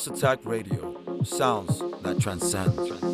House Attack Radio. Sounds that transcend.